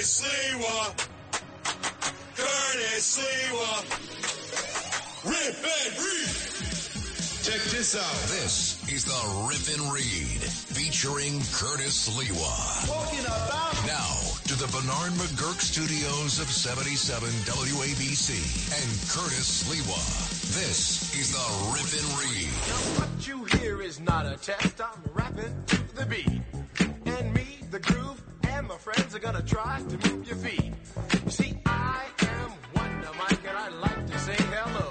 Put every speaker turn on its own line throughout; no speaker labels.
Curtis Sliwa. Curtis Sliwa. Rip and read. Check this out.
This is the Rip and Read featuring Curtis Sliwa.
Talking about
Now to the Bernard McGuirk studios of 77 WABC and Curtis Sliwa. This is the Rip and Read.
What you hear is not a test. I'm rapping to the beat. My friends are gonna try to move your feet. See, I am Wonder Mike, and I like to say hello.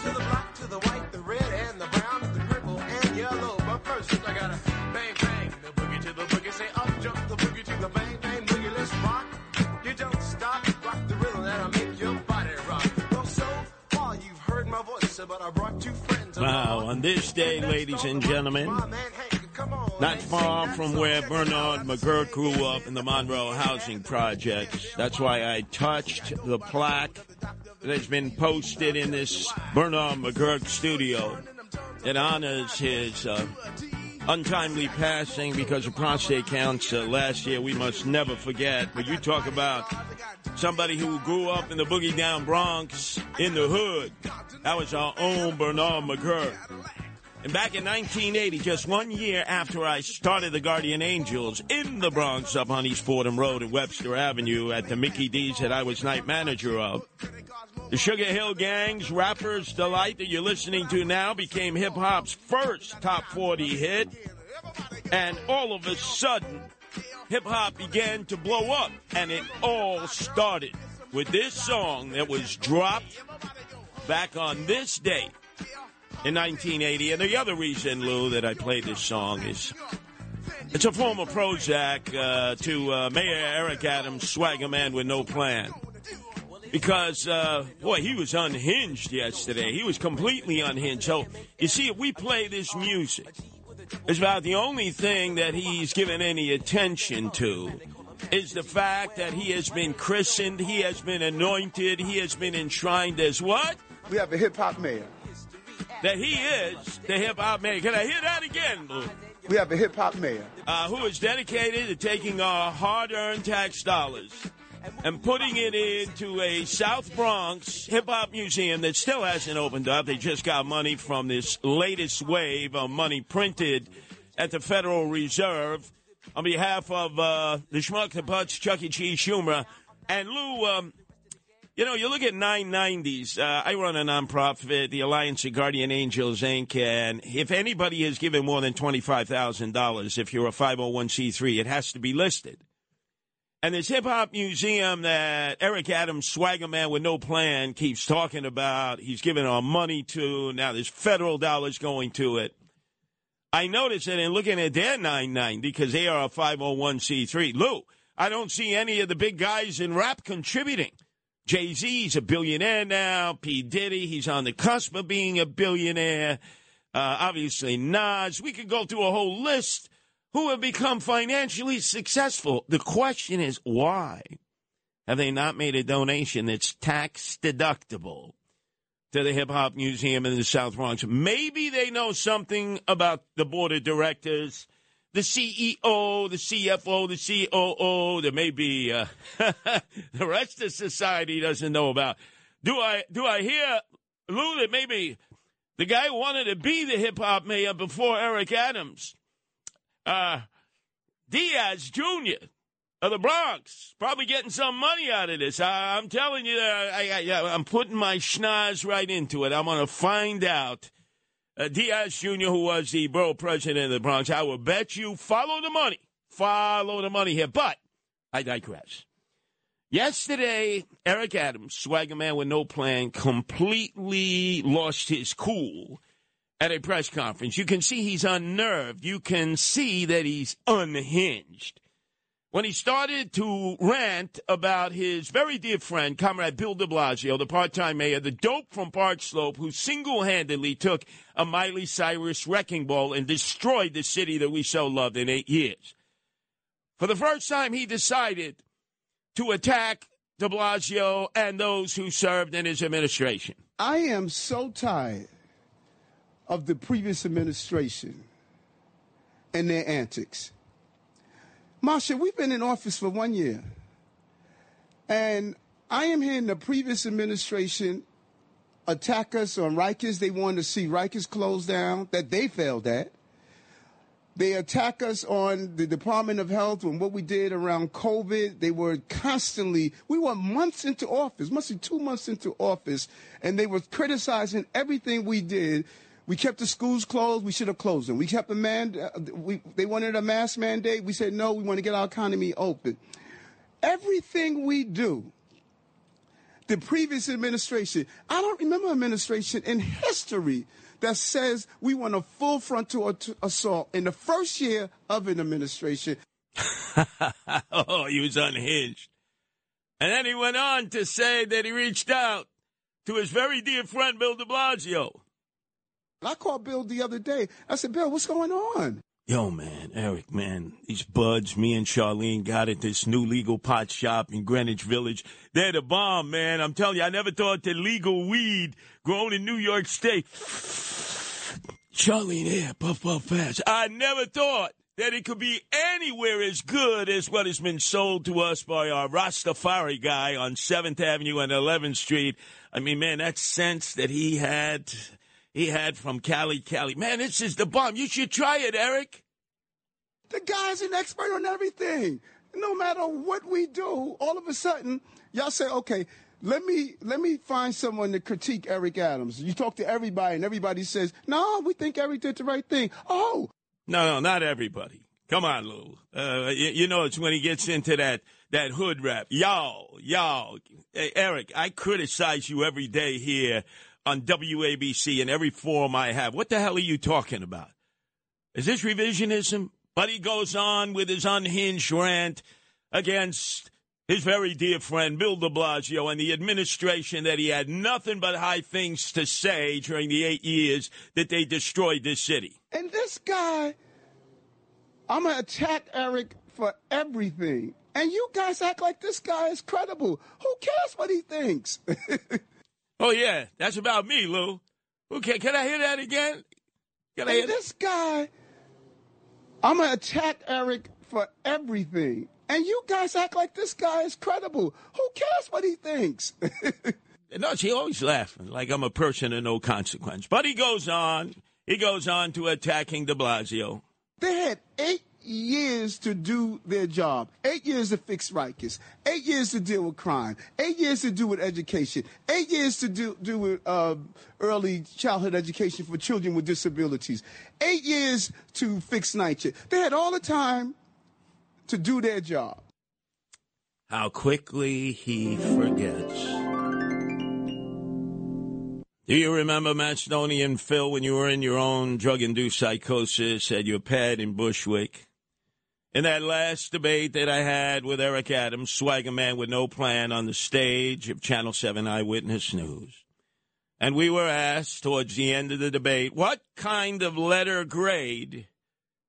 To the black, to the white, the red, and the brown, the purple, and yellow. But first, I gotta bang, bang, the boogie to the boogie. Say up, jump the boogie to the bang, bang, boogie. Let's rock. You don't stop, rock the rhythm that'll make your body rock. Well, so far you've heard my voice, but I brought two friends
Wow, on this day, ladies and gentlemen,
man on,
not far from where. Bernard McGuirk grew up in the Monroe Housing Projects. That's why I touched the plaque that has been posted in this Bernard McGuirk studio. It honors his uh, untimely passing because of prostate cancer last year. We must never forget. But you talk about somebody who grew up in the boogie down Bronx in the hood. That was our own Bernard McGuirk. And back in 1980, just one year after I started the Guardian Angels in the Bronx up on East Fordham Road and Webster Avenue at the Mickey D's that I was night manager of, the Sugar Hill Gang's Rapper's Delight that you're listening to now became hip hop's first top 40 hit. And all of a sudden, hip hop began to blow up. And it all started with this song that was dropped back on this date in 1980. And the other reason, Lou, that I played this song is it's a form of Prozac uh, to uh, Mayor Eric Adams, swagger man with no plan. Because, uh, boy, he was unhinged yesterday. He was completely unhinged. So, you see, if we play this music, it's about the only thing that he's given any attention to is the fact that he has been christened, he has been anointed, he has been enshrined as what?
We have a hip hop mayor.
That he is the hip hop mayor. Can I hear that again, Lou?
We have a hip hop mayor.
Uh, who is dedicated to taking our hard earned tax dollars and putting it into a South Bronx hip hop museum that still hasn't opened up. They just got money from this latest wave of money printed at the Federal Reserve on behalf of uh, the Schmuck, the Putz, Chuck E. Cheese, Schumer. And Lou, um, you know, you look at 990s. Uh, I run a nonprofit, the Alliance of Guardian Angels Inc. And if anybody has given more than $25,000, if you're a 501c3, it has to be listed. And this hip hop museum that Eric Adams, swagger man with no plan, keeps talking about, he's giving our money to. Now there's federal dollars going to it. I noticed that in looking at their 990, because they are a 501c3, Lou, I don't see any of the big guys in rap contributing. Jay Z's a billionaire now. P. Diddy, he's on the cusp of being a billionaire. Uh, obviously, Nas. We could go through a whole list who have become financially successful. The question is, why have they not made a donation that's tax deductible to the Hip Hop Museum in the South Bronx? Maybe they know something about the board of directors, the CEO, the CFO, the COO. There may be uh, the rest of society doesn't know about. Do I do I hear Lou that maybe the guy wanted to be the hip hop mayor before Eric Adams? uh, Diaz Jr. of the Bronx, probably getting some money out of this. I, I'm telling you, I, I, I'm putting my schnoz right into it. I'm going to find out. Uh, Diaz Jr., who was the borough president of the Bronx, I will bet you follow the money. Follow the money here. But I digress. Yesterday, Eric Adams, swagger man with no plan, completely lost his cool at a press conference. You can see he's unnerved. You can see that he's unhinged. When he started to rant about his very dear friend, Comrade Bill de Blasio, the part time mayor, the dope from Park Slope, who single handedly took a Miley Cyrus wrecking ball and destroyed the city that we so loved in eight years. For the first time, he decided to attack de Blasio and those who served in his administration.
I am so tired of the previous administration and their antics. Marsha, we've been in office for one year. And I am hearing the previous administration attack us on Rikers. They wanted to see Rikers closed down, that they failed at. They attack us on the Department of Health and what we did around COVID. They were constantly, we were months into office, must be two months into office, and they were criticizing everything we did. We kept the schools closed. We should have closed them. We kept the man. Uh, we, they wanted a mask mandate. We said no. We want to get our economy open. Everything we do, the previous administration. I don't remember administration in history that says we want a full frontal assault in the first year of an administration.
oh, he was unhinged. And then he went on to say that he reached out to his very dear friend Bill de Blasio.
I called Bill the other day. I said, Bill, what's going on?
Yo, man, Eric, man, these buds, me and Charlene got at this new legal pot shop in Greenwich Village. They're the bomb, man. I'm telling you, I never thought that legal weed grown in New York State. Charlene here, puff, puff, fast. I never thought that it could be anywhere as good as what has been sold to us by our Rastafari guy on 7th Avenue and 11th Street. I mean, man, that sense that he had he had from Cali, Cali. Man, this is the bomb. You should try it, Eric.
The guy's an expert on everything. No matter what we do, all of a sudden, y'all say, okay, let me let me find someone to critique Eric Adams. You talk to everybody, and everybody says, no, we think Eric did the right thing. Oh.
No, no, not everybody. Come on, Lou. Uh, you, you, know, it's when he gets into that, that hood rap. Y'all, y'all. Hey, Eric, I criticize you every day here on WABC in every forum I have. What the hell are you talking about? Is this revisionism? But he goes on with his unhinged rant against his very dear friend Bill de Blasio and the administration that he had nothing but high things to say during the eight years that they destroyed this city.
And this guy, I'm going to attack Eric for everything. And you guys act like this guy is credible. Who cares what he thinks?
Oh yeah, that's about me, Lou. Okay, can I hear that again?
Can I hear this guy? I'm gonna attack Eric for everything, and you guys act like this guy is credible. Who cares what he thinks?
no, she always laughing like I'm a person of no consequence. But he goes on. He goes on to attacking De Blasio.
They had eight years to do their job. Eight years to fix Rikers. Eight years to deal with crime. Eight years to do with education. Eight years to do, do with uh, early childhood education for children with disabilities. Eight years to fix NYCHA. They had all the time to do their job.
How quickly he forgets. Do you remember Macedonian Phil when you were in your own drug induced psychosis at your pad in Bushwick? In that last debate that I had with Eric Adams, swagger man with no plan, on the stage of Channel 7 Eyewitness News. And we were asked towards the end of the debate, what kind of letter grade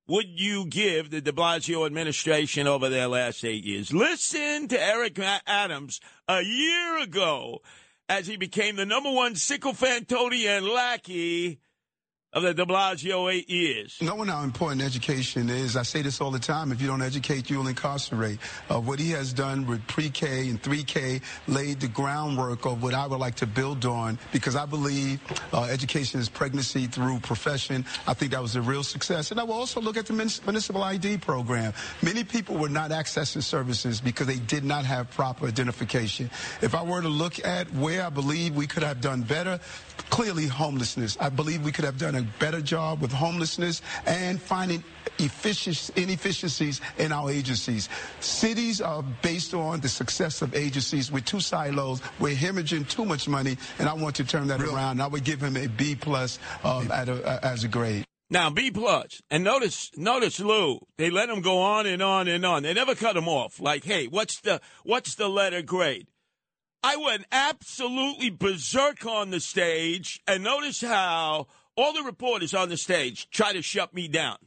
would you give the de Blasio administration over their last eight years? Listen to Eric Adams a year ago as he became the number one sycophantonian lackey of the de Blasio years.
Knowing how important education is, I say this all the time, if you don't educate, you'll incarcerate. Uh, what he has done with pre-K and 3K laid the groundwork of what I would like to build on because I believe uh, education is pregnancy through profession. I think that was a real success. And I will also look at the municipal ID program. Many people were not accessing services because they did not have proper identification. If I were to look at where I believe we could have done better, clearly homelessness. I believe we could have done better job with homelessness and finding inefficiencies in our agencies. Cities are based on the success of agencies with two silos. We're hemorrhaging too much money, and I want to turn that really? around. I would give him a B plus uh, a, uh, as a grade.
Now B plus, and notice, notice Lou. They let him go on and on and on. They never cut him off. Like, hey, what's the what's the letter grade? I went absolutely berserk on the stage, and notice how all the reporters on the stage try to shut me down.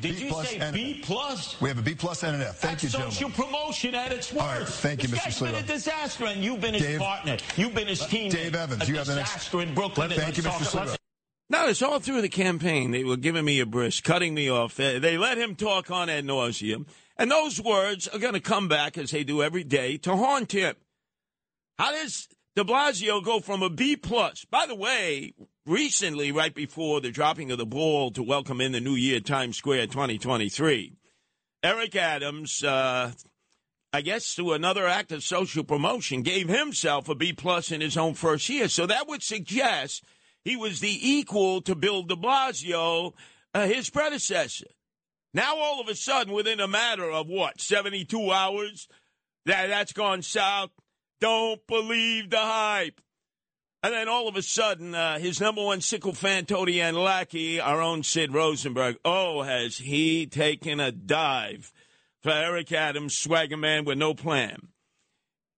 Did B you say B plus?
We have a B plus and an F. Thank
That's
you,
social promotion at its worst.
All right, thank you,
this
Mr.
guy's
Sliwa.
been a disaster, and you've been his Dave, partner. You've been his team.
Dave Evans,
a
you have the next.
in Brooklyn.
Thank you, Mr. Sliwa.
No, it's all through the campaign. They were giving me a brisk, cutting me off. They let him talk on ad nauseum. And those words are going to come back, as they do every day, to haunt him. How does de Blasio go from a B plus? By the way, recently, right before the dropping of the ball to welcome in the new year, Times Square 2023, Eric Adams, uh, I guess through another act of social promotion, gave himself a B plus in his own first year. So that would suggest he was the equal to Bill de Blasio, uh, his predecessor. Now, all of a sudden, within a matter of what, 72 hours, that, that's gone south. Don't believe the hype. And then all of a sudden, uh, his number one sycophant, Tony and lackey, our own Sid Rosenberg. Oh, has he taken a dive for Eric Adams, swagger man with no plan?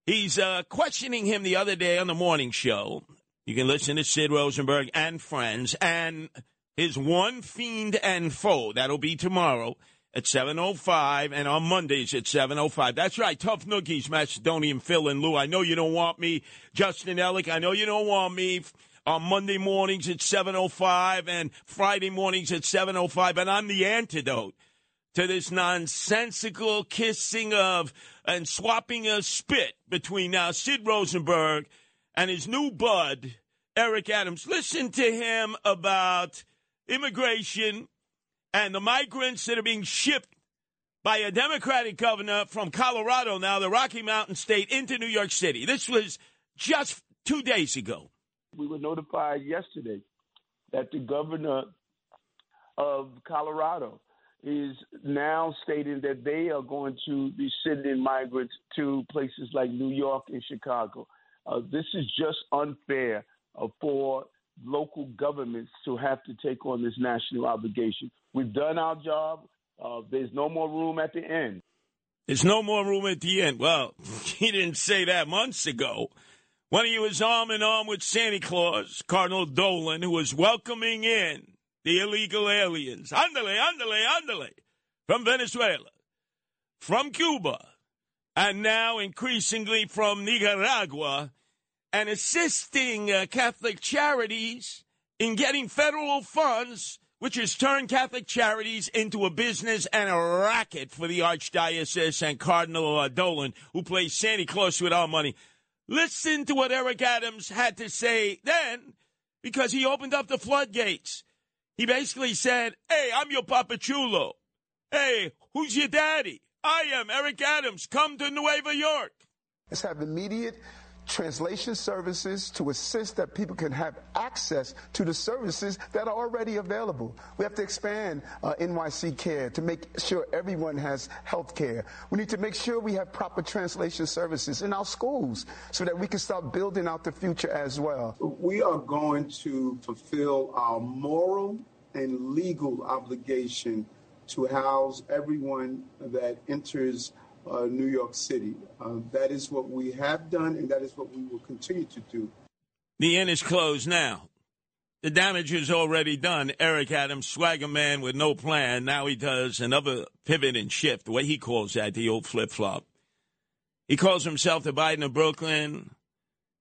He's uh, questioning him the other day on the morning show. You can listen to Sid Rosenberg and friends and his one fiend and foe. That'll be tomorrow at 7.05 and on Mondays at 7.05. That's right, Tough Noogies, Macedonian Phil and Lou. I know you don't want me, Justin Ellick. I know you don't want me on Monday mornings at 7.05 and Friday mornings at 7.05, but I'm the antidote to this nonsensical kissing of and swapping a spit between now Sid Rosenberg and his new bud, Eric Adams. Listen to him about immigration and the migrants that are being shipped by a Democratic governor from Colorado, now the Rocky Mountain State, into New York City. This was just two days ago.
We were notified yesterday that the governor of Colorado is now stating that they are going to be sending migrants to places like New York and Chicago. Uh, this is just unfair uh, for local governments to have to take on this national obligation. We've done our job. Uh, there's no more room at the end.
There's no more room at the end. Well, he didn't say that months ago when he was arm in arm with Santa Claus, Cardinal Dolan, who was welcoming in the illegal aliens. Andale, andale, andale. From Venezuela, from Cuba, and now increasingly from Nicaragua and assisting uh, Catholic charities in getting federal funds, which has turned Catholic charities into a business and a racket for the Archdiocese and Cardinal Dolan, who plays Santa Claus with our money. Listen to what Eric Adams had to say then, because he opened up the floodgates. He basically said, Hey, I'm your Papa Chulo. Hey, who's your daddy? I am Eric Adams. Come to Nueva York.
Let's have immediate translation services to assist that people can have access to the services that are already available. We have to expand uh, NYC Care to make sure everyone has health care. We need to make sure we have proper translation services in our schools so that we can start building out the future as well.
We are going to fulfill our moral and legal obligation to house everyone that enters New York City. Uh, that is what we have done, and that is what we will continue to do.
The inn is closed now. The damage is already done. Eric Adams, swagger man with no plan. Now he does another pivot and shift, what he calls that, the old flip flop. He calls himself the Biden of Brooklyn.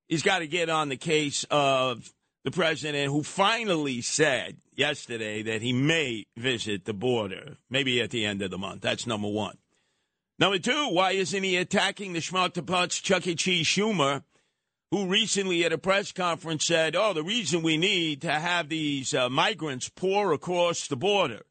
He's got to get on the case of the president who finally said yesterday that he may visit the border, maybe at the end of the month. That's number one. Number two, why isn't he attacking the schmuck Chuck E. Cheese Schumer, who recently at a press conference said, oh, the reason we need to have these uh, migrants pour across the border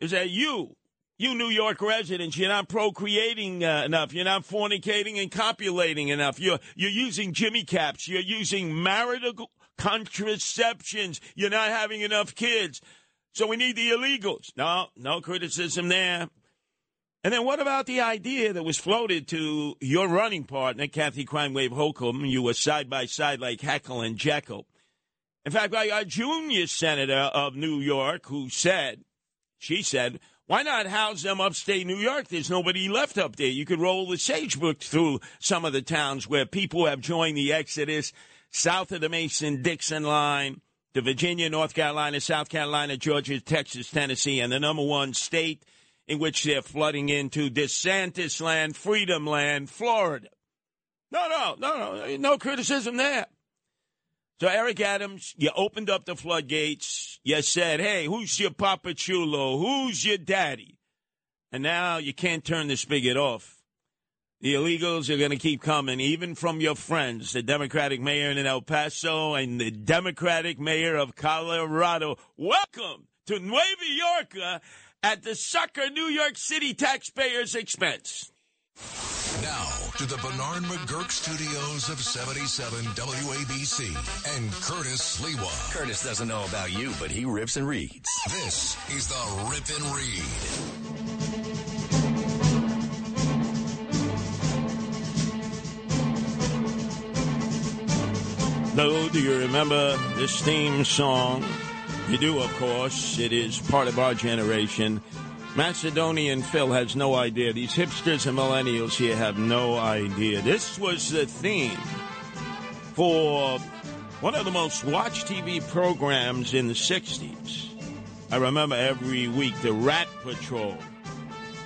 is that you, you New York residents, you're not procreating uh, enough. You're not fornicating and copulating enough. You're, you're using Jimmy caps. You're using marital contraceptions. You're not having enough kids. So we need the illegals. No, no criticism there. And then what about the idea that was floated to your running partner, Kathy Crime Wave Hochul? You were side by side like Heckle and Jekyll. In fact, like a junior senator of New York who said, she said, why not house them upstate New York? There's nobody left up there. You could roll the Sagebrook through some of the towns where people have joined the exodus south of the Mason Dixon line to Virginia, North Carolina, South Carolina, Georgia, Texas, Tennessee, and the number one state – in which they're flooding into DeSantis land, Freedom land, Florida. No, no, no, no, no criticism there. So, Eric Adams, you opened up the floodgates. You said, hey, who's your Papa Chulo? Who's your daddy? And now you can't turn the spigot off. The illegals are going to keep coming, even from your friends, the Democratic mayor in El Paso and the Democratic mayor of Colorado. Welcome to Nueva York uh, at the sucker New York City taxpayers' expense.
Now to the Bernard McGuirk studios of 77 WABC and Curtis Sliwa.
Curtis doesn't know about you, but he rips and reads.
This is the Rip and Read.
Lou, do you remember this theme song? You do, of course. It is part of our generation. Macedonian Phil has no idea. These hipsters and millennials here have no idea. This was the theme for one of the most watched TV programs in the 60s. I remember every week the Rat Patrol.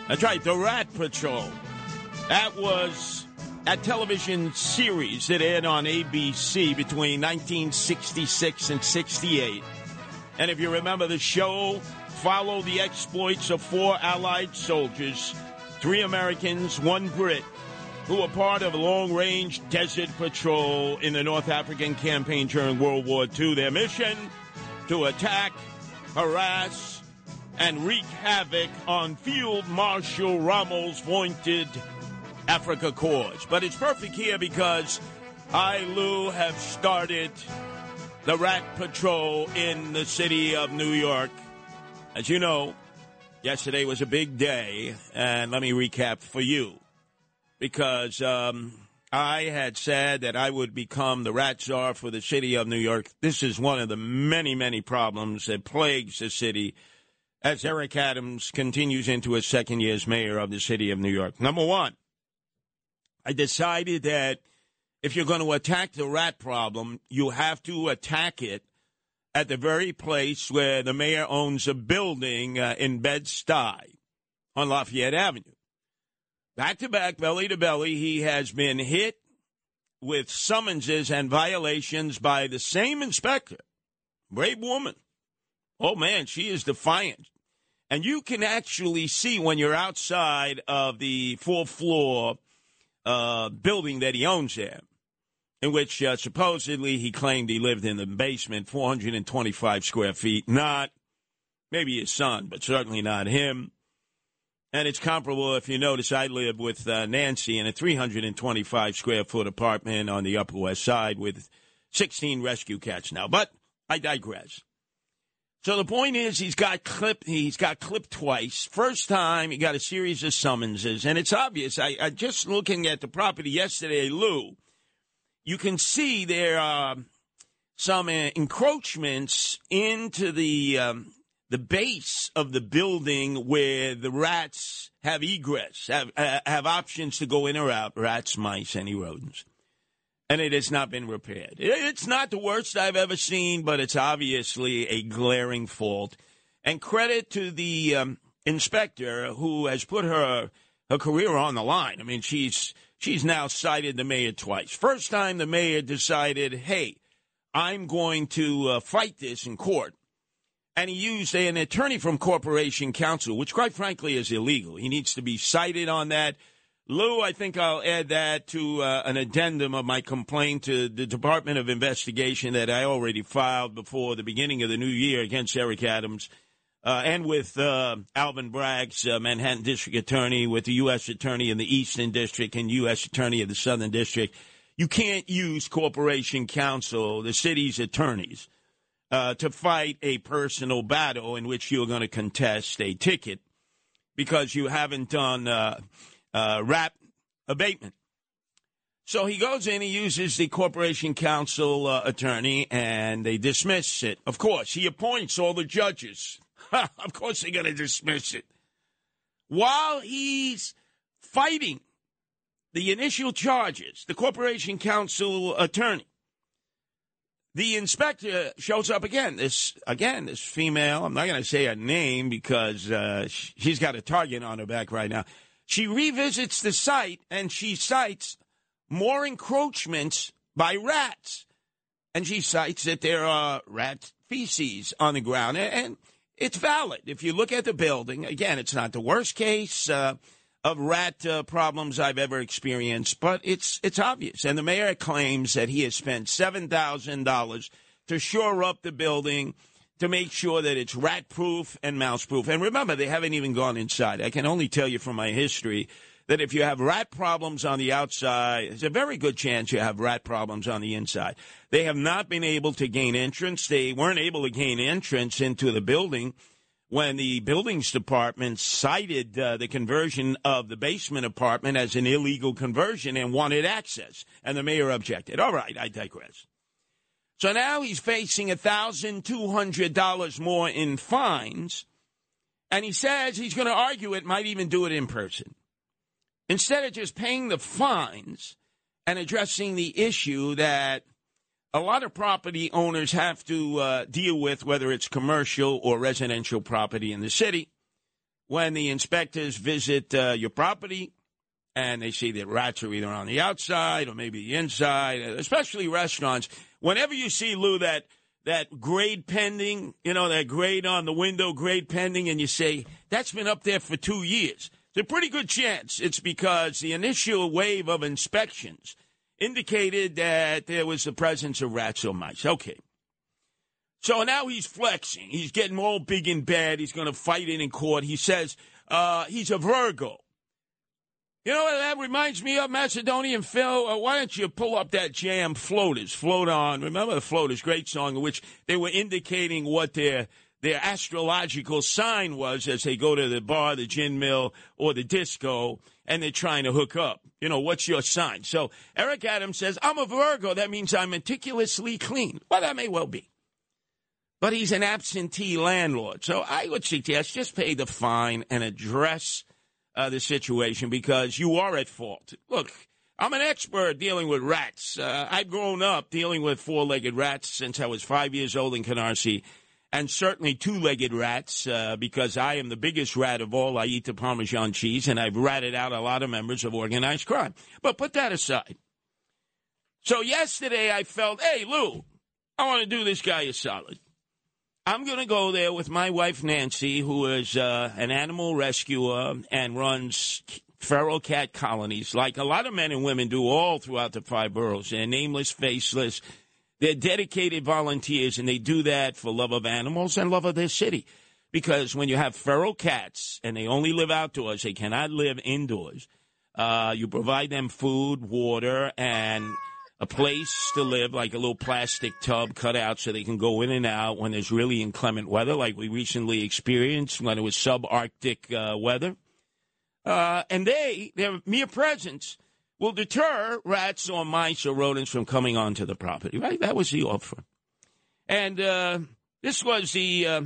That's right, the Rat Patrol. That was a television series that aired on ABC between 1966 and 68. And if you remember the show, follow the exploits of four Allied soldiers, three Americans, one Brit, who were part of a long range desert patrol in the North African campaign during World War II. Their mission to attack, harass, and wreak havoc on Field Marshal Rommel's vaunted Afrika Korps. But it's perfect here because I, Lou, have started the Rat Patrol in the city of New York. As you know, yesterday was a big day, and let me recap for you because um, I had said that I would become the rat czar for the city of New York. This is one of the many, many problems that plagues the city as Eric Adams continues into his second year as mayor of the city of New York. Number one, I decided that if you're going to attack the rat problem, you have to attack it at the very place where the mayor owns a building uh, in Bed-Stuy on Lafayette Avenue. Back to back, belly to belly, he has been hit with summonses and violations by the same inspector. Brave woman. Oh man, she is defiant. And you can actually see when you're outside of the fourth floor uh, building that he owns there, in which uh, supposedly he claimed he lived in the basement, 425 square feet. Not maybe his son, but certainly not him. And it's comparable if you notice, I live with uh, Nancy in a 325 square foot apartment on the Upper West Side with 16 rescue cats now. But I digress. So the point is, he's got clipped. He's got clipped twice. First time, he got a series of summonses, and it's obvious. I, I just looking at the property yesterday, Lou. You can see there are some uh, encroachments into the um, the base of the building where the rats have egress, have uh, have options to go in or out. Rats, mice, any rodents and it has not been repaired. It's not the worst I've ever seen, but it's obviously a glaring fault. And credit to the um, inspector who has put her her career on the line. I mean, she's she's now cited the mayor twice. First time the mayor decided, hey, I'm going to uh, fight this in court. And he used an attorney from Corporation Counsel, which quite frankly is illegal. He needs to be cited on that. Lou, I think I'll add that to uh, an addendum of my complaint to the Department of Investigation that I already filed before the beginning of the new year against Eric Adams uh, and with uh, Alvin Bragg's uh, Manhattan District Attorney, with the U.S. Attorney in the Eastern District and U.S. Attorney of the Southern District. You can't use Corporation Counsel, the city's attorneys, uh, to fight a personal battle in which you're going to contest a ticket because you haven't done uh, uh, rat abatement. So he goes in, he uses the corporation counsel uh, attorney, and they dismiss it. Of course, he appoints all the judges. of course, they're going to dismiss it. While he's fighting the initial charges, the corporation counsel attorney, the inspector shows up again. This again, this female. I'm not going to say her name because uh, she's got a target on her back right now. She revisits the site and she cites more encroachments by rats. And she cites that there are rat feces on the ground. And it's valid. If you look at the building, again, it's not the worst case uh, of rat uh, problems I've ever experienced, but it's it's obvious. And the mayor claims that he has spent seven thousand dollars to shore up the building to make sure that it's rat proof and mouse proof. And remember, they haven't even gone inside. I can only tell you from my history that if you have rat problems on the outside, there's a very good chance you have rat problems on the inside. They have not been able to gain entrance. They weren't able to gain entrance into the building when the buildings department cited uh, the conversion of the basement apartment as an illegal conversion and wanted access. And the mayor objected. All right, I digress. So now he's facing $1,200 more in fines. And he says he's going to argue it, might even do it in person. Instead of just paying the fines and addressing the issue that a lot of property owners have to uh, deal with, whether it's commercial or residential property in the city, when the inspectors visit uh, your property and they see that rats are either on the outside or maybe the inside, especially restaurants. Whenever you see Lou that that grade pending, you know that grade on the window, grade pending, and you say that's been up there for two years. There's a pretty good chance it's because the initial wave of inspections indicated that there was the presence of rats or mice. Okay. So now he's flexing. He's getting all big and bad. He's going to fight it in court. He says uh, he's a Virgo. You know what that reminds me of, Macedonian Phil? Uh, why don't you pull up that jam, Floaters, Float On. Remember the Floaters, great song in which they were indicating what their their astrological sign was as they go to the bar, the gin mill, or the disco, and they're trying to hook up. You know, what's your sign? So Eric Adams says, I'm a Virgo. That means I'm meticulously clean. Well, that may well be. But he's an absentee landlord. So I would suggest just pay the fine and address uh, the situation because you are at fault. Look, I'm an expert dealing with rats. Uh, I've grown up dealing with four legged rats since I was five years old in Canarsie and certainly two legged rats, uh, because I am the biggest rat of all. I eat the Parmesan cheese, and I've ratted out a lot of members of organized crime. But put that aside. So yesterday I felt, hey, Lou, I want to do this guy a solid. I'm going to go there with my wife, Nancy, who is uh, an animal rescuer and runs feral cat colonies, like a lot of men and women do all throughout the five boroughs. They're nameless, faceless they're dedicated volunteers, and they do that for love of animals and love of their city. Because when you have feral cats and they only live outdoors, they cannot live indoors. Uh, you provide them food, water, and a place to live, like a little plastic tub cut out so they can go in and out when there's really inclement weather, like we recently experienced when it was subarctic uh, weather. Uh, and they, their mere presence, will deter rats or mice or rodents from coming onto the property, right? That was the offer. And uh, this was the uh,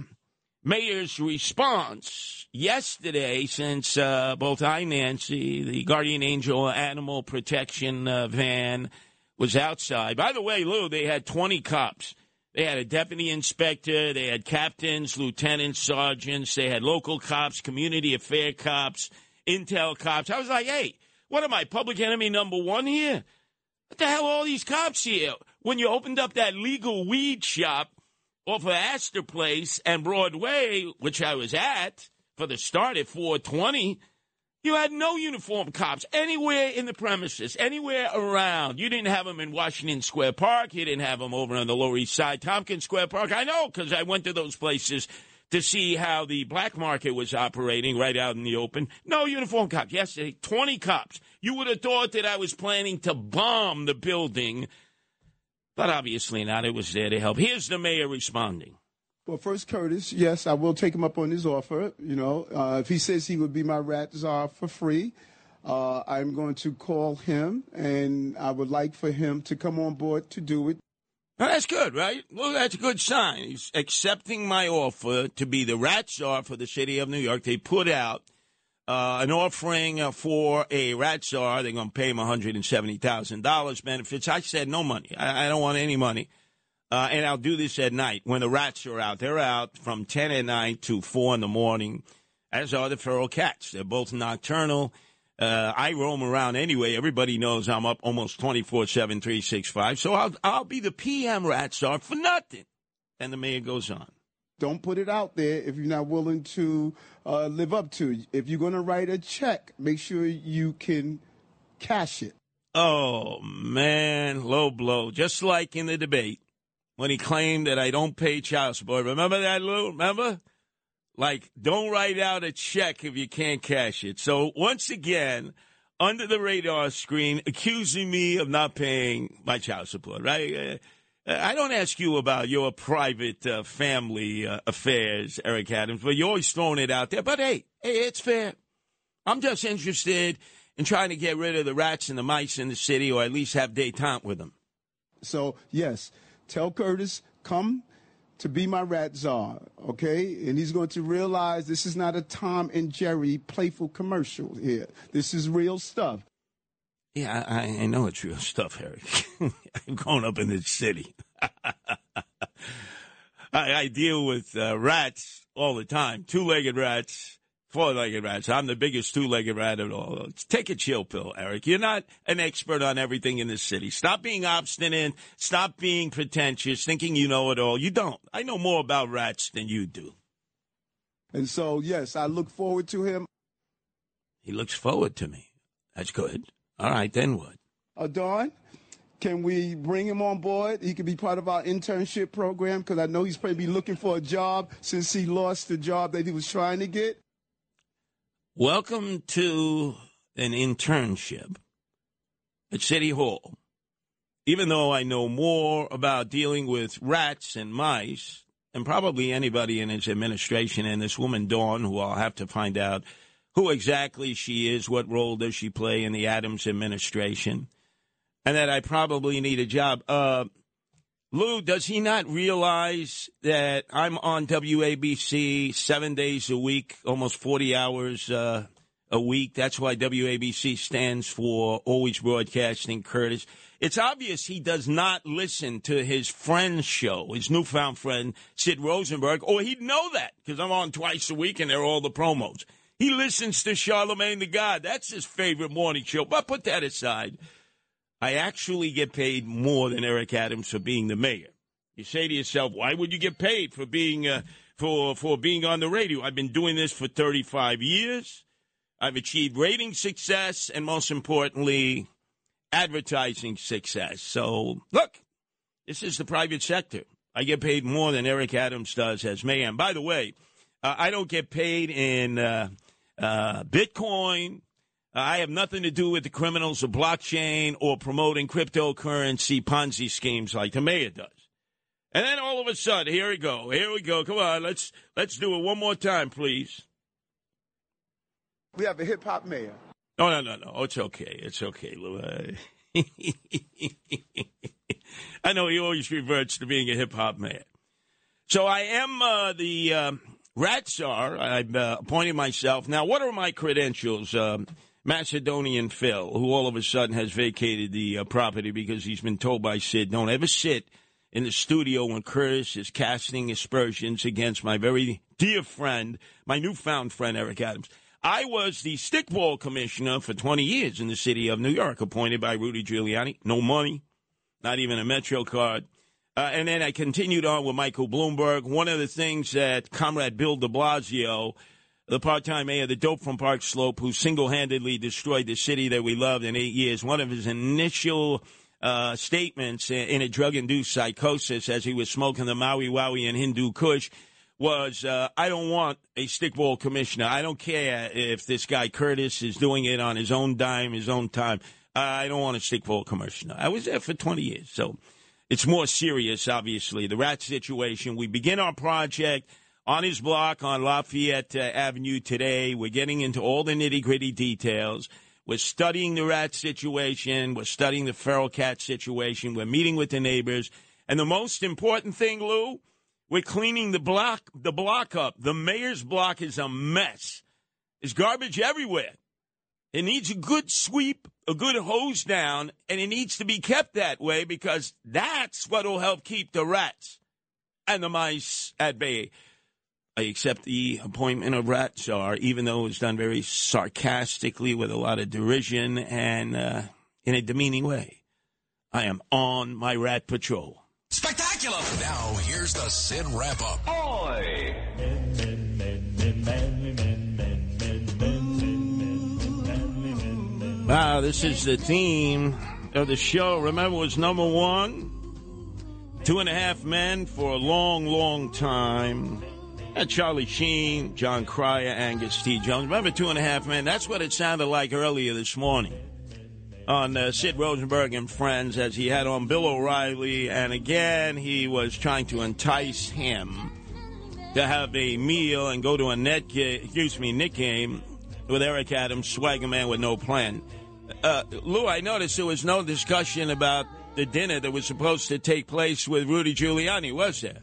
mayor's response yesterday, since uh, both I, Nancy, the guardian angel animal protection uh, van, was outside. By the way, Lou, they had 20 cops. They had a deputy inspector, they had captains, lieutenants, sergeants, they had local cops, community affair cops, intel cops. I was like, hey, what am I, public enemy number one here? What the hell all these cops here? When you opened up that legal weed shop off of Astor Place and Broadway, which I was at for the start at 420, you had no uniform cops anywhere in the premises, anywhere around. You didn't have them in Washington Square Park. You didn't have them over on the Lower East Side, Tompkins Square Park. I know because I went to those places to see how the black market was operating right out in the open. No uniform cops. Yesterday, 20 cops. You would have thought that I was planning to bomb the building, but obviously not. It was there to help. Here's the mayor responding.
Well, first, Curtis, yes, I will take him up on his offer. You know, uh, if he says he would be my rat czar for free, uh, I'm going to call him, and I would like for him to come on board to do it.
Well, that's good, right? Well, that's a good sign. He's accepting my offer to be the rat czar for the city of New York. They put out uh, an offering uh, for a rat czar. They're going to pay him $170,000 benefits. I said, no money. I, I don't want any money. Uh, and I'll do this at night when the rats are out. They're out from 10 at night to 4 in the morning, as are the feral cats. They're both nocturnal. Uh, I roam around anyway. Everybody knows I'm up almost 24 7, 365. So I'll, I'll be the PM rat czar for nothing. And the mayor goes on.
Don't put it out there if you're not willing to uh, live up to it. If you're going to write a check, make sure you can cash it.
Oh, man, low blow. Just like in the debate when he claimed that I don't pay child support. Remember that, Lou? Remember? Like, don't write out a check if you can't cash it. So, once again, under the radar screen, accusing me of not paying my child support, right? Uh, I don't ask you about your private uh, family uh, affairs, Eric Adams, but you're always throwing it out there. But hey, hey, it's fair. I'm just interested in trying to get rid of the rats and the mice in the city, or at least have detente with them.
So yes, tell Curtis come to be my rat czar, okay? And he's going to realize this is not a Tom and Jerry playful commercial here. This is real stuff.
Yeah, I, I know it's real stuff, Eric. I'm growing up in this city. I, I, deal with uh, rats all the time, two-legged rats, four-legged rats. I'm the biggest two-legged rat of all. Take a chill pill, Eric. You're not an expert on everything in this city. Stop being obstinate. Stop being pretentious, thinking you know it all. You don't. I know more about rats than you do.
And so, yes, I look forward to him.
He looks forward to me. That's good. All right, then what?
Uh, Dawn, can we bring him on board? He could be part of our internship program because I know he's probably looking for a job since he lost the job that he was trying to get.
Welcome to an internship at City Hall. Even though I know more about dealing with rats and mice and probably anybody in his administration and this woman, Dawn, who I'll have to find out who exactly she is, what role does she play in the Adams administration, and that I probably need a job. Uh, Lou, does he not realize that I'm on WABC seven days a week, almost 40 hours uh, a week? That's why WABC stands for Always Broadcasting Curtis. It's obvious he does not listen to his friend's show, his newfound friend, Sid Rosenberg, or he'd know that because I'm on twice a week and they're all the promos. He listens to Charlemagne the God. That's his favorite morning show. But put that aside. I actually get paid more than Eric Adams for being the mayor. You say to yourself, why would you get paid for being uh, for for being on the radio? I've been doing this for 35 years. I've achieved rating success and most importantly, advertising success. So, look, this is the private sector. I get paid more than Eric Adams does as mayor. And by the way, uh, I don't get paid in uh, uh, Bitcoin. Uh, I have nothing to do with the criminals of blockchain or promoting cryptocurrency Ponzi schemes like the mayor does. And then all of a sudden, here we go. Here we go. Come on, let's let's do it one more time, please.
We have a hip hop mayor.
No, no, no, no. It's okay. It's okay. I know he always reverts to being a hip hop mayor. So I am uh, the um, Rat Czar, I've uh, appointed myself. Now, what are my credentials? Um, Macedonian Phil, who all of a sudden has vacated the uh, property because he's been told by Sid, don't ever sit in the studio when Curtis is casting aspersions against my very dear friend, my newfound friend, Eric Adams. I was the stickball commissioner for 20 years in the city of New York, appointed by Rudy Giuliani. No money, not even a Metro card. Uh, and then I continued on with Michael Bloomberg. One of the things that Comrade Bill de Blasio, the part time mayor, the dope from Park Slope, who single handedly destroyed the city that we loved in eight years, one of his initial uh, statements in a drug induced psychosis as he was smoking the Maui Wowie and Hindu Kush was uh, I don't want a stickball commissioner. I don't care if this guy Curtis is doing it on his own dime, his own time. I don't want a stickball commissioner. I was there for 20 years. So it's more serious, obviously. The rat situation. We begin our project on his block on Lafayette uh, Avenue today. We're getting into all the nitty gritty details. We're studying the rat situation. We're studying the feral cat situation. We're meeting with the neighbors. And the most important thing, Lou, we're cleaning the block, the block up. The mayor's block is a mess. There's garbage everywhere. It needs a good sweep, a good hose down, and it needs to be kept that way because that's what will help keep the rats and the mice at bay. I accept the appointment of Rat Czar, even though it was done very sarcastically with a lot of derision and uh, in a demeaning way. I am on my rat patrol.
Spectacular!
Now, here's the Sid wrap up.
Oi!
Wow, this is the theme of the show. Remember, it was number one. Two and a half men for a long, long time. Had Charlie Sheen, Jon Cryer, Angus T. Jones. Remember Two and a Half Men? That's what it sounded like earlier this morning on uh, Sid Rosenberg and Friends as he had on Bill O'Reilly. And again, he was trying to entice him to have a meal and go to a net excuse me, Knick game with Eric Adams, swagger man with no plan. Uh, Lou, I noticed there was no discussion about the dinner that was supposed to take place with Rudy Giuliani, was there?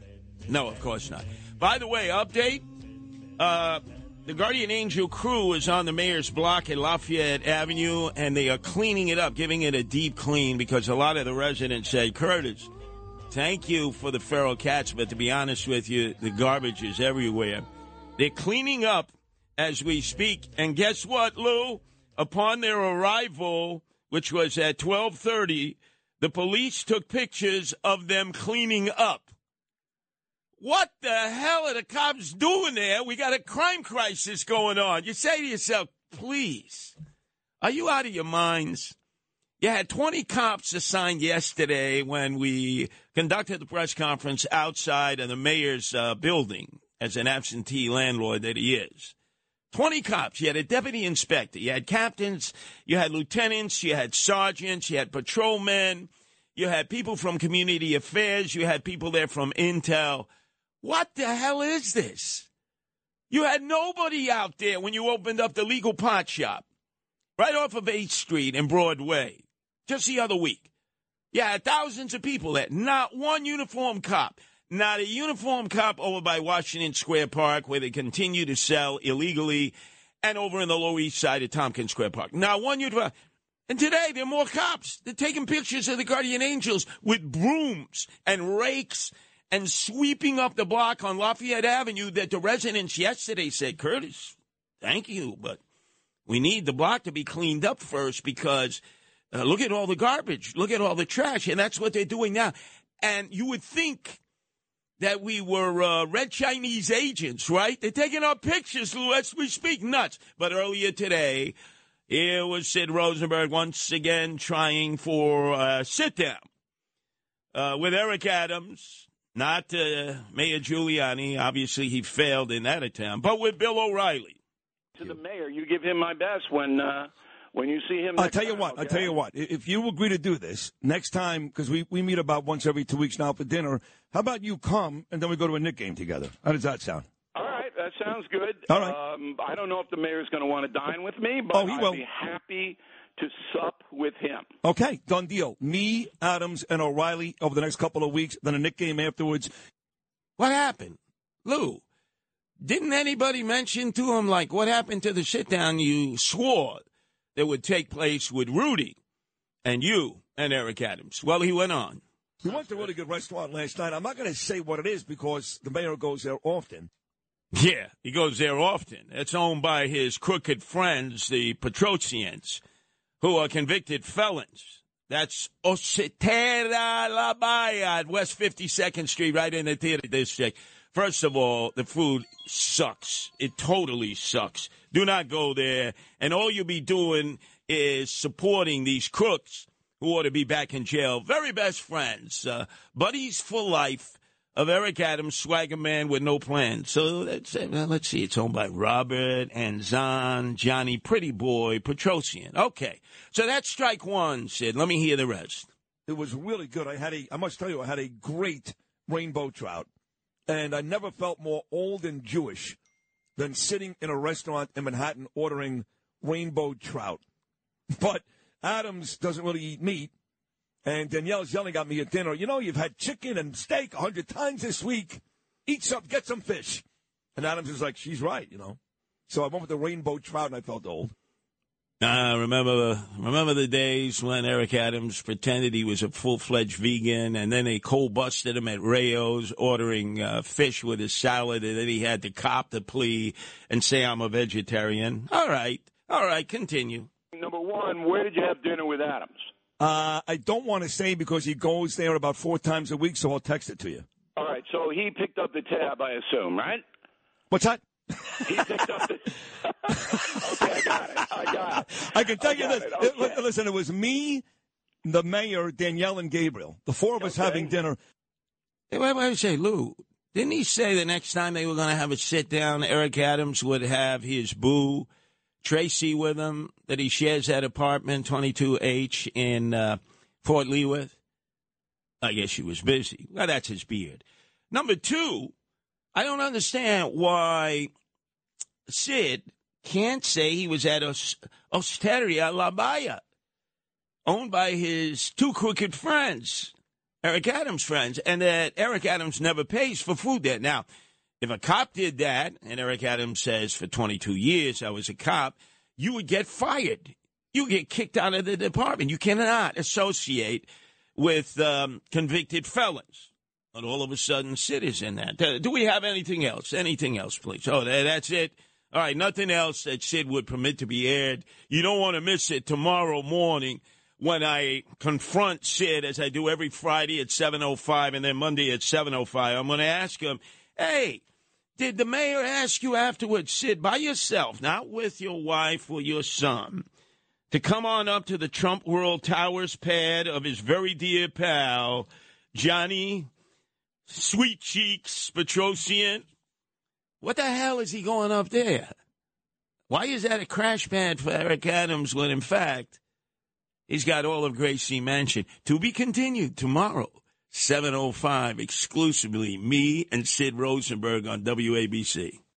No, of course not. By the way, update. Uh, the Guardian Angel crew is on the mayor's block at Lafayette Avenue, and they are cleaning it up, giving it a deep clean because a lot of the residents said, Curtis, thank you for the feral cats, but to be honest with you, the garbage is everywhere. They're cleaning up as we speak, and guess what, Lou? Upon their arrival, which was at 1230, the police took pictures of them cleaning up. What the hell are the cops doing there? We got a crime crisis going on. You say to yourself, please, are you out of your minds? You had 20 cops assigned yesterday when we conducted the press conference outside of the mayor's uh, building as an absentee landlord that he is. 20 cops. You had a deputy inspector. You had captains. You had lieutenants. You had sergeants. You had patrolmen. You had people from community affairs. You had people there from Intel. What the hell is this? You had nobody out there when you opened up the legal pot shop right off of 8th Street and Broadway just the other week. You had thousands of people there. Not one uniform cop. Not a uniform cop over by Washington Square Park where they continue to sell illegally and over in the Lower East Side of Tompkins Square Park. Not one uniform. And today there are more cops. They're taking pictures of the Guardian Angels with brooms and rakes and sweeping up the block on Lafayette Avenue that the residents yesterday said, Curtis, thank you, but we need the block to be cleaned up first because uh, look at all the garbage, look at all the trash, and that's what they're doing now. And you would think that we were uh, red Chinese agents, right? They're taking our pictures as we speak, nuts. But earlier today, here was Sid Rosenberg once again trying for a sit down uh, with Eric Adams, not uh, Mayor Giuliani. Obviously, he failed in that attempt, but with Bill O'Reilly.
To the mayor, you give him my best when uh, when you see him.
I'll tell you
time,
what.
okay?
I'll tell you what. If you agree to do this next time, because we, we meet about once every two weeks now for dinner, how about you come and then we go to a Knick game together? How does that sound?
All right, that sounds good.
All right.
Um, I don't know if the mayor's going to want to dine with me, but
Oh, he
I'd
will.
be happy to sup with him.
Okay, done deal. Me, Adams, and O'Reilly over the next couple of weeks, then a Knick game afterwards.
What happened? Lou, didn't anybody mention to him, like, what happened to the sit down you swore that would take place with Rudy and you and Eric Adams? Well, he went on.
We went to a really good restaurant last night. I'm not going to say what it is because the mayor goes there often.
Yeah, he goes there often. It's owned by his crooked friends, the Petrosians, who are convicted felons. That's Osteria La Baia at West 52nd Street, right in the theater district. First of all, the food sucks. It totally sucks. Do not go there. And all you'll be doing is supporting these crooks who ought to be back in jail. Very best friends, uh, buddies for life of Eric Adams, swagger man with no plan. So let's, uh, let's see. It's owned by Robert and Zan, Johnny Pretty Boy, Petrosian. Okay. So that's strike one, Sid. Let me hear the rest.
It was really good. I had a, I must tell you, I had a great rainbow trout, and I never felt more old and Jewish than sitting in a restaurant in Manhattan ordering rainbow trout. But Adams doesn't really eat meat, and Danielle's yelling at me at dinner. You know, you've had chicken and steak a hundred times this week. Eat some, get some fish. And Adams is like, she's right, you know. So I went with the rainbow trout, and I felt old.
Uh, remember, remember the days when Eric Adams pretended he was a full-fledged vegan, and then they cold busted him at Rayo's ordering uh, fish with his salad, and then he had to cop the plea and say I'm a vegetarian. All right, all right, continue.
Number one, where did you have dinner with Adams?
Uh, I don't want to say because he goes there about four times a week, so I'll text it to you.
All right, so he picked up the tab, I assume, right?
What's that?
He picked up the. okay, I got it. I got it.
I can tell
I
you this.
it,
It-
okay.
listen, it was me, the mayor, Danielle, and Gabriel. The four of us having dinner.
Hey, wait, wait, say, Lou, didn't he say the next time they were going to have a sit down, Eric Adams would have his boo, Tracy, with him, that he shares that apartment, 22H, in uh, Fort Lee with? I guess she was busy. Well, that's his beard. Number two, I don't understand why Sid can't say he was at Os- Osteria La Baia, owned by his two crooked friends, Eric Adams' friends, and that Eric Adams never pays for food there. Now, if a cop did that, and Eric Adams says for 22 years I was a cop, you would get fired. You get kicked out of the department. You cannot associate with um, convicted felons. And all of a sudden, Sid is in that. Uh, Do we have anything else? Anything else, please? Oh, that's it. All right, nothing else that Sid would permit to be aired. You don't want to miss it tomorrow morning when I confront Sid, as I do every Friday at 7.05 and then Monday at 7.05. I'm going to ask him, hey, did the mayor ask you afterwards, Sid, by yourself, not with your wife or your son, to come on up to the Trump World Towers pad of his very dear pal, Johnny Sweet Cheeks Petrosian? What the hell is he going up there? Why is that a crash pad for Eric Adams when, in fact, he's got all of Gracie Mansion? To be continued tomorrow, 7.05, exclusively me and Sid Rosenberg on WABC.